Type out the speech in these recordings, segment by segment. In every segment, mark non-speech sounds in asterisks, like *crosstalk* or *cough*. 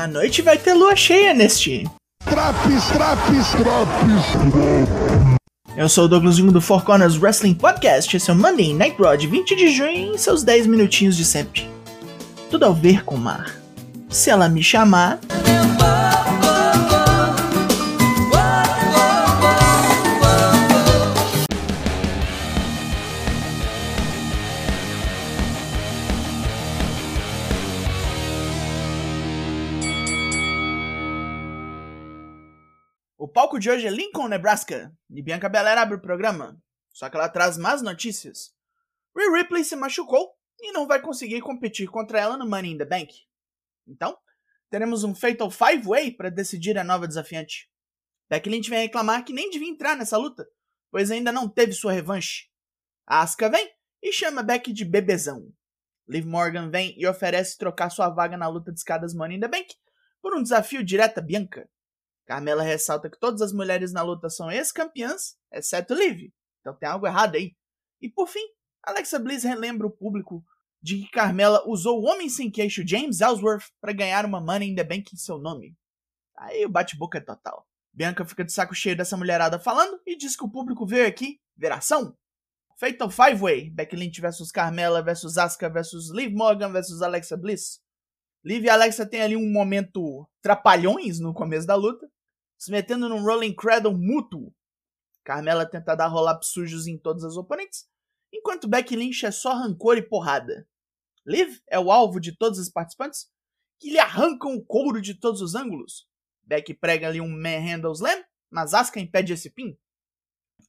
À noite vai ter lua cheia neste. Traps, traps, traps. Eu sou o Douglas Jung do Four Corners Wrestling Podcast. Esse é o Monday Night Raw de 20 de junho em seus 10 minutinhos de sempre. Tudo a ver com o mar. Se ela me chamar. O palco de hoje é Lincoln, Nebraska, e Bianca Belair abre o programa. Só que ela traz más notícias. Rhea Ripley se machucou e não vai conseguir competir contra ela no Money in the Bank. Então, teremos um Fatal Five Way para decidir a nova desafiante. Becky Lynch vem reclamar que nem devia entrar nessa luta, pois ainda não teve sua revanche. A Asuka vem e chama Becky de bebezão. Liv Morgan vem e oferece trocar sua vaga na luta de escadas Money in the Bank por um desafio direto a Bianca. Carmela ressalta que todas as mulheres na luta são ex-campeãs, exceto Liv. Então tem algo errado aí. E por fim, Alexa Bliss relembra o público de que Carmela usou o homem sem queixo James Ellsworth para ganhar uma Money in the Bank em seu nome. Aí o bate-boca é total. Bianca fica de saco cheio dessa mulherada falando e diz que o público veio aqui ver ação. Fatal Five Way, Becky Lynch vs Carmela vs Asuka vs Liv Morgan vs Alexa Bliss. Liv e Alexa têm ali um momento trapalhões no começo da luta, se metendo num rolling cradle mútuo. Carmela tenta dar roll-ups sujos em todas as oponentes, enquanto Becky Lynch é só rancor e porrada. Liv é o alvo de todos os participantes, que lhe arrancam o couro de todos os ângulos. Becky prega ali um manhandle slam, mas Asuka impede esse pin.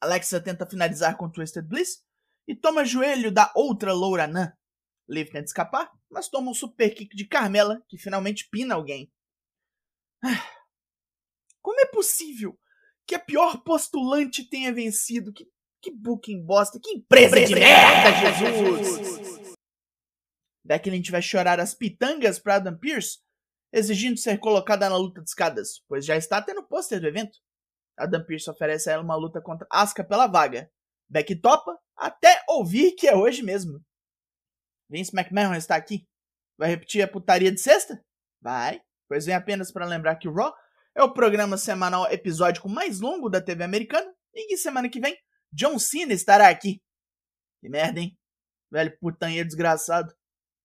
Alexa tenta finalizar com Twisted Bliss e toma joelho da outra loura anã. Liv tenta escapar, mas toma um super kick de Carmela, que finalmente pina alguém. Como é possível que a pior postulante tenha vencido? Que, que booking bosta, que empresa de merda, Jesus! Becky Lynch vai chorar as pitangas para Adam Pearce, exigindo ser colocada na luta de escadas, pois já está tendo pôster do evento. Adam Pearce oferece a ela uma luta contra Asuka pela vaga. Becky topa, até ouvir que é hoje mesmo. Vince McMahon está aqui. Vai repetir a putaria de sexta? Vai, pois vem apenas para lembrar que o Raw é o programa semanal episódico mais longo da TV americana e que semana que vem John Cena estará aqui. Que merda, hein? Velho putanha desgraçado.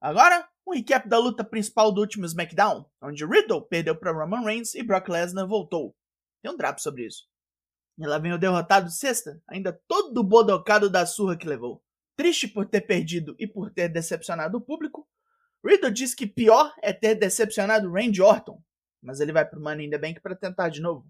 Agora, um recap da luta principal do último SmackDown, onde Riddle perdeu para Roman Reigns e Brock Lesnar voltou. Tem um drapo sobre isso. E lá vem o derrotado de sexta, ainda todo bodocado da surra que levou. Triste por ter perdido e por ter decepcionado o público, Riddle diz que pior é ter decepcionado Randy Orton, mas ele vai pro Money in the Bank para tentar de novo.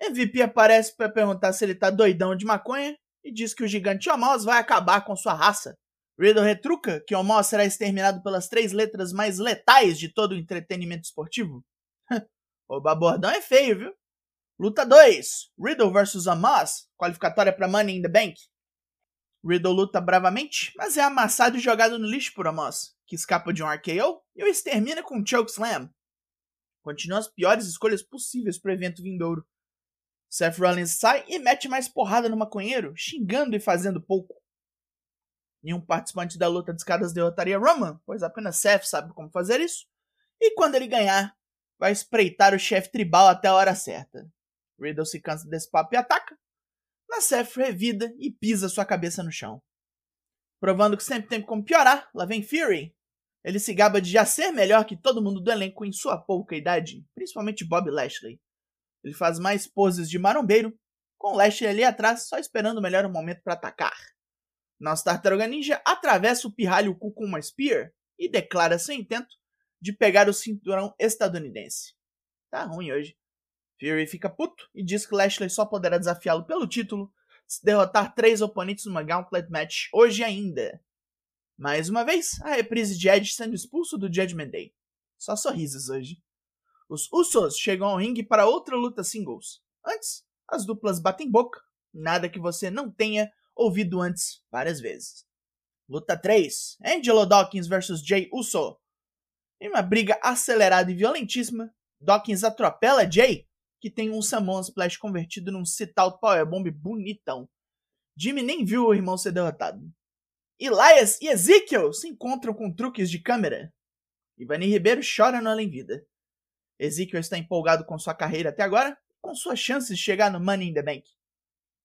MVP aparece para perguntar se ele tá doidão de maconha e diz que o gigante Omos vai acabar com sua raça. Riddle retruca que Omos será exterminado pelas três letras mais letais de todo o entretenimento esportivo. *laughs* o babordão é feio, viu? Luta 2: Riddle vs Omos, qualificatória para Money in the Bank. Riddle luta bravamente, mas é amassado e jogado no lixo por Omos, que escapa de um RKO e o extermina com um chokeslam. Continua as piores escolhas possíveis para o evento vindouro. Seth Rollins sai e mete mais porrada no maconheiro, xingando e fazendo pouco. Nenhum participante da luta de escadas derrotaria Roman, pois apenas Seth sabe como fazer isso. E quando ele ganhar, vai espreitar o chefe tribal até a hora certa. Riddle se cansa desse papo e ataca, mas Seth revida e pisa sua cabeça no chão. Provando que sempre tem como piorar, lá vem Fury, ele se gaba de já ser melhor que todo mundo do elenco em sua pouca idade, principalmente Bob Lashley. Ele faz mais poses de marombeiro, com Lashley ali atrás só esperando o melhor momento para atacar. Nosso Tartaruga Ninja atravessa o pirralho cu com uma Spear e declara seu intento de pegar o cinturão estadunidense. Tá ruim hoje. Fury fica puto e diz que Lashley só poderá desafiá-lo pelo título se derrotar três oponentes numa Gauntlet Match hoje ainda. Mais uma vez, a reprise de Edge sendo expulso do Judgment Day. Só sorrisos hoje. Os Usos chegam ao ringue para outra luta singles. Antes, as duplas batem boca, nada que você não tenha ouvido antes várias vezes. Luta 3: Angelo Dawkins vs Jay Uso. Em uma briga acelerada e violentíssima, Dawkins atropela Jay, que tem um Samoan Splash convertido num sit-out powerbomb bonitão. Jimmy nem viu o irmão ser derrotado. Elias e Ezekiel se encontram com truques de câmera. Ivani Ribeiro chora no Além Vida. Ezekiel está empolgado com sua carreira até agora, com suas chances de chegar no Money in the Bank.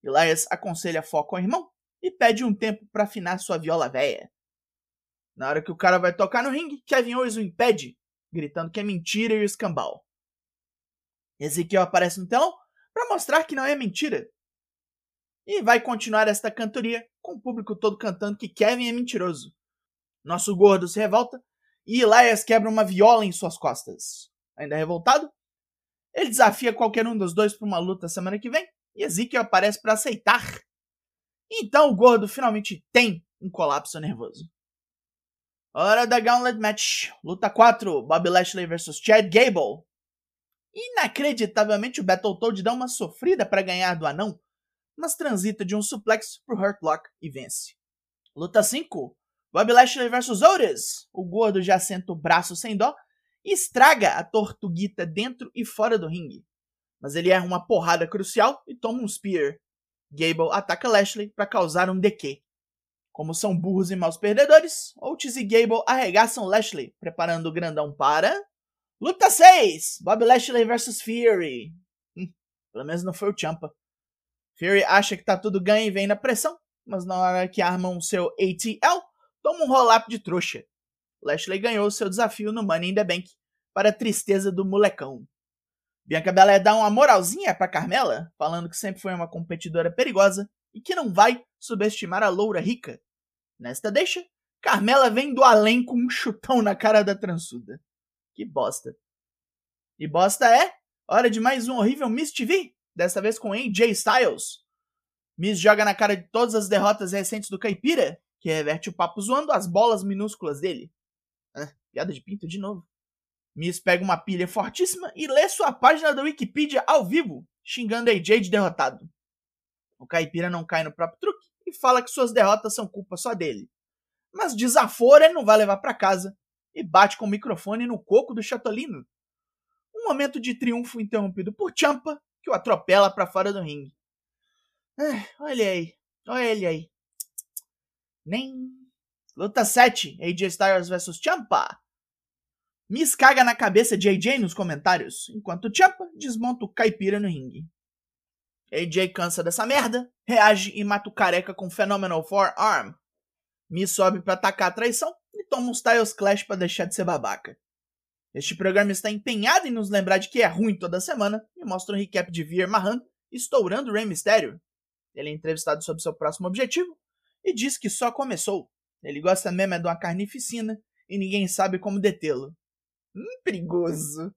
Elias aconselha foco ao irmão e pede um tempo para afinar sua viola véia. Na hora que o cara vai tocar no ringue, Kevin Owens o impede, gritando que é mentira e o escambau. Ezequiel aparece no telão para mostrar que não é mentira. E vai continuar esta cantoria com o público todo cantando que Kevin é mentiroso. Nosso gordo se revolta e Elias quebra uma viola em suas costas. Ainda revoltado, ele desafia qualquer um dos dois para uma luta semana que vem e Ezekiel aparece para aceitar. Então o gordo finalmente tem um colapso nervoso. Hora da Gauntlet Match. Luta 4, Bobby Lashley vs Chad Gable. Inacreditavelmente o Battletoad dá uma sofrida para ganhar do anão, mas transita de um suplex pro Hurt Lock e vence. Luta 5, Bobby Lashley vs Otis. O gordo já senta o braço sem dó e estraga a tortuguita dentro e fora do ringue. Mas ele erra uma porrada crucial e toma um spear. Gable ataca Lashley para causar um DQ. Como são burros e maus perdedores, Otis e Gable arregaçam Lashley, preparando o grandão para. Luta 6! Bob Lashley vs Fury. Hum, pelo menos não foi o Champa. Fury acha que tá tudo ganho e vem na pressão, mas na hora que armam seu ATL, toma um roll-up de trouxa. Lashley ganhou seu desafio no Money in the Bank, para a tristeza do molecão. Bianca Belair dá uma moralzinha para Carmela, falando que sempre foi uma competidora perigosa e que não vai subestimar a loura rica. Nesta deixa, Carmela vem do além com um chutão na cara da transuda. Que bosta. E bosta é, hora de mais um horrível Miss TV, desta vez com AJ Styles. Miss joga na cara de todas as derrotas recentes do Caipira, que reverte o papo zoando as bolas minúsculas dele. Ah, piada de pinto de novo. Miss pega uma pilha fortíssima e lê sua página da Wikipedia ao vivo, xingando AJ de derrotado. O caipira não cai no próprio truque e fala que suas derrotas são culpa só dele. Mas desafora e não vai levar para casa e bate com o microfone no coco do Chatolino. Um momento de triunfo interrompido por Champa, que o atropela para fora do ringue. Ah, olha aí, olha ele aí. Nem. Luta 7, AJ Styles vs Champa. Miss caga na cabeça de AJ nos comentários, enquanto Champa desmonta o caipira no ringue. AJ cansa dessa merda, reage e mata o careca com Phenomenal Forearm. Mi sobe para atacar a traição e toma um Styles Clash para deixar de ser babaca. Este programa está empenhado em nos lembrar de que é ruim toda semana e mostra um recap de Veer Mahan estourando o Rey Mysterio. Ele é entrevistado sobre seu próximo objetivo e diz que só começou. Ele gosta mesmo é de uma carnificina e ninguém sabe como detê-lo. Hum, perigoso.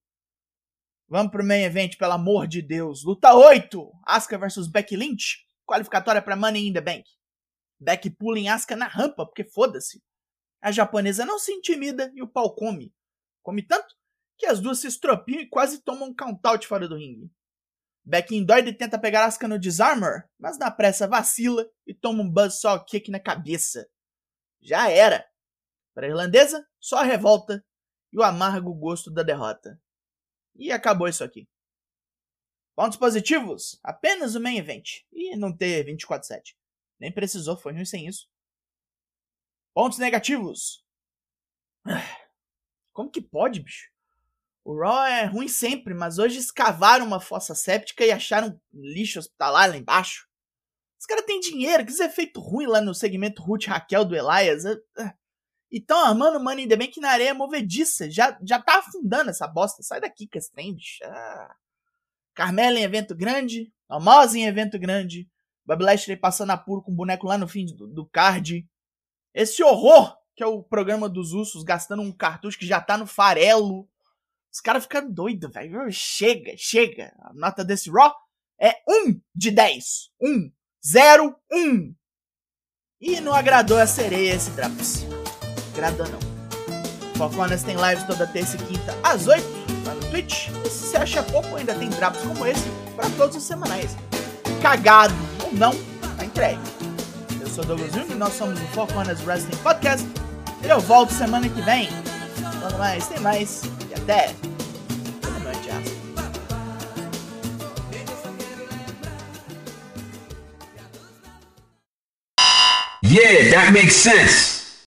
Vamos pro main event, pelo amor de Deus. Luta 8. Asuka versus Becky Lynch. Qualificatória para Money in the Bank. Becky pula em Asuka na rampa, porque foda-se. A japonesa não se intimida e o pau come. Come tanto que as duas se estropiam e quase tomam um count-out fora do ringue. Becky endoida e tenta pegar Asuka no Disarmor, mas na pressa vacila e toma um Buzzsaw Kick na cabeça. Já era. Para a irlandesa, só a revolta e o amargo gosto da derrota. E acabou isso aqui. Pontos positivos? Apenas o main event. E não ter 24-7. Nem precisou, foi ruim sem isso. Pontos negativos? Como que pode, bicho? O Raw é ruim sempre, mas hoje escavaram uma fossa séptica e acharam lixo hospitalar lá embaixo. Os caras têm dinheiro, que efeito ruim lá no segmento Ruth Raquel do Elias. É, é. E tão armando o Money in the Bank na areia movediça. Já, já tá afundando essa bosta. Sai daqui, que trem, bicho. Ah. Carmela em evento grande. Almosa em evento grande. Bob Lashley passando apuro com o boneco lá no fim do, do card. Esse horror que é o programa dos ursos gastando um cartucho que já tá no farelo. Os caras ficam doidos, velho. Chega, chega. A nota desse Raw é 1 de 10. 1. 0, 1. E não agradou a sereia esse Draps agrada não. Fofonas tem lives toda terça e quinta às 8 lá no Twitch. E se você acha pouco, ainda tem drops como esse para todos os semanais. Cagado ou não, tá entregue. Eu sou Douglas Jung e nós somos o Fofonas Wrestling Podcast. Eu volto semana que vem. Quando mais, tem mais. E até. Boa noite, Yeah, that makes sense.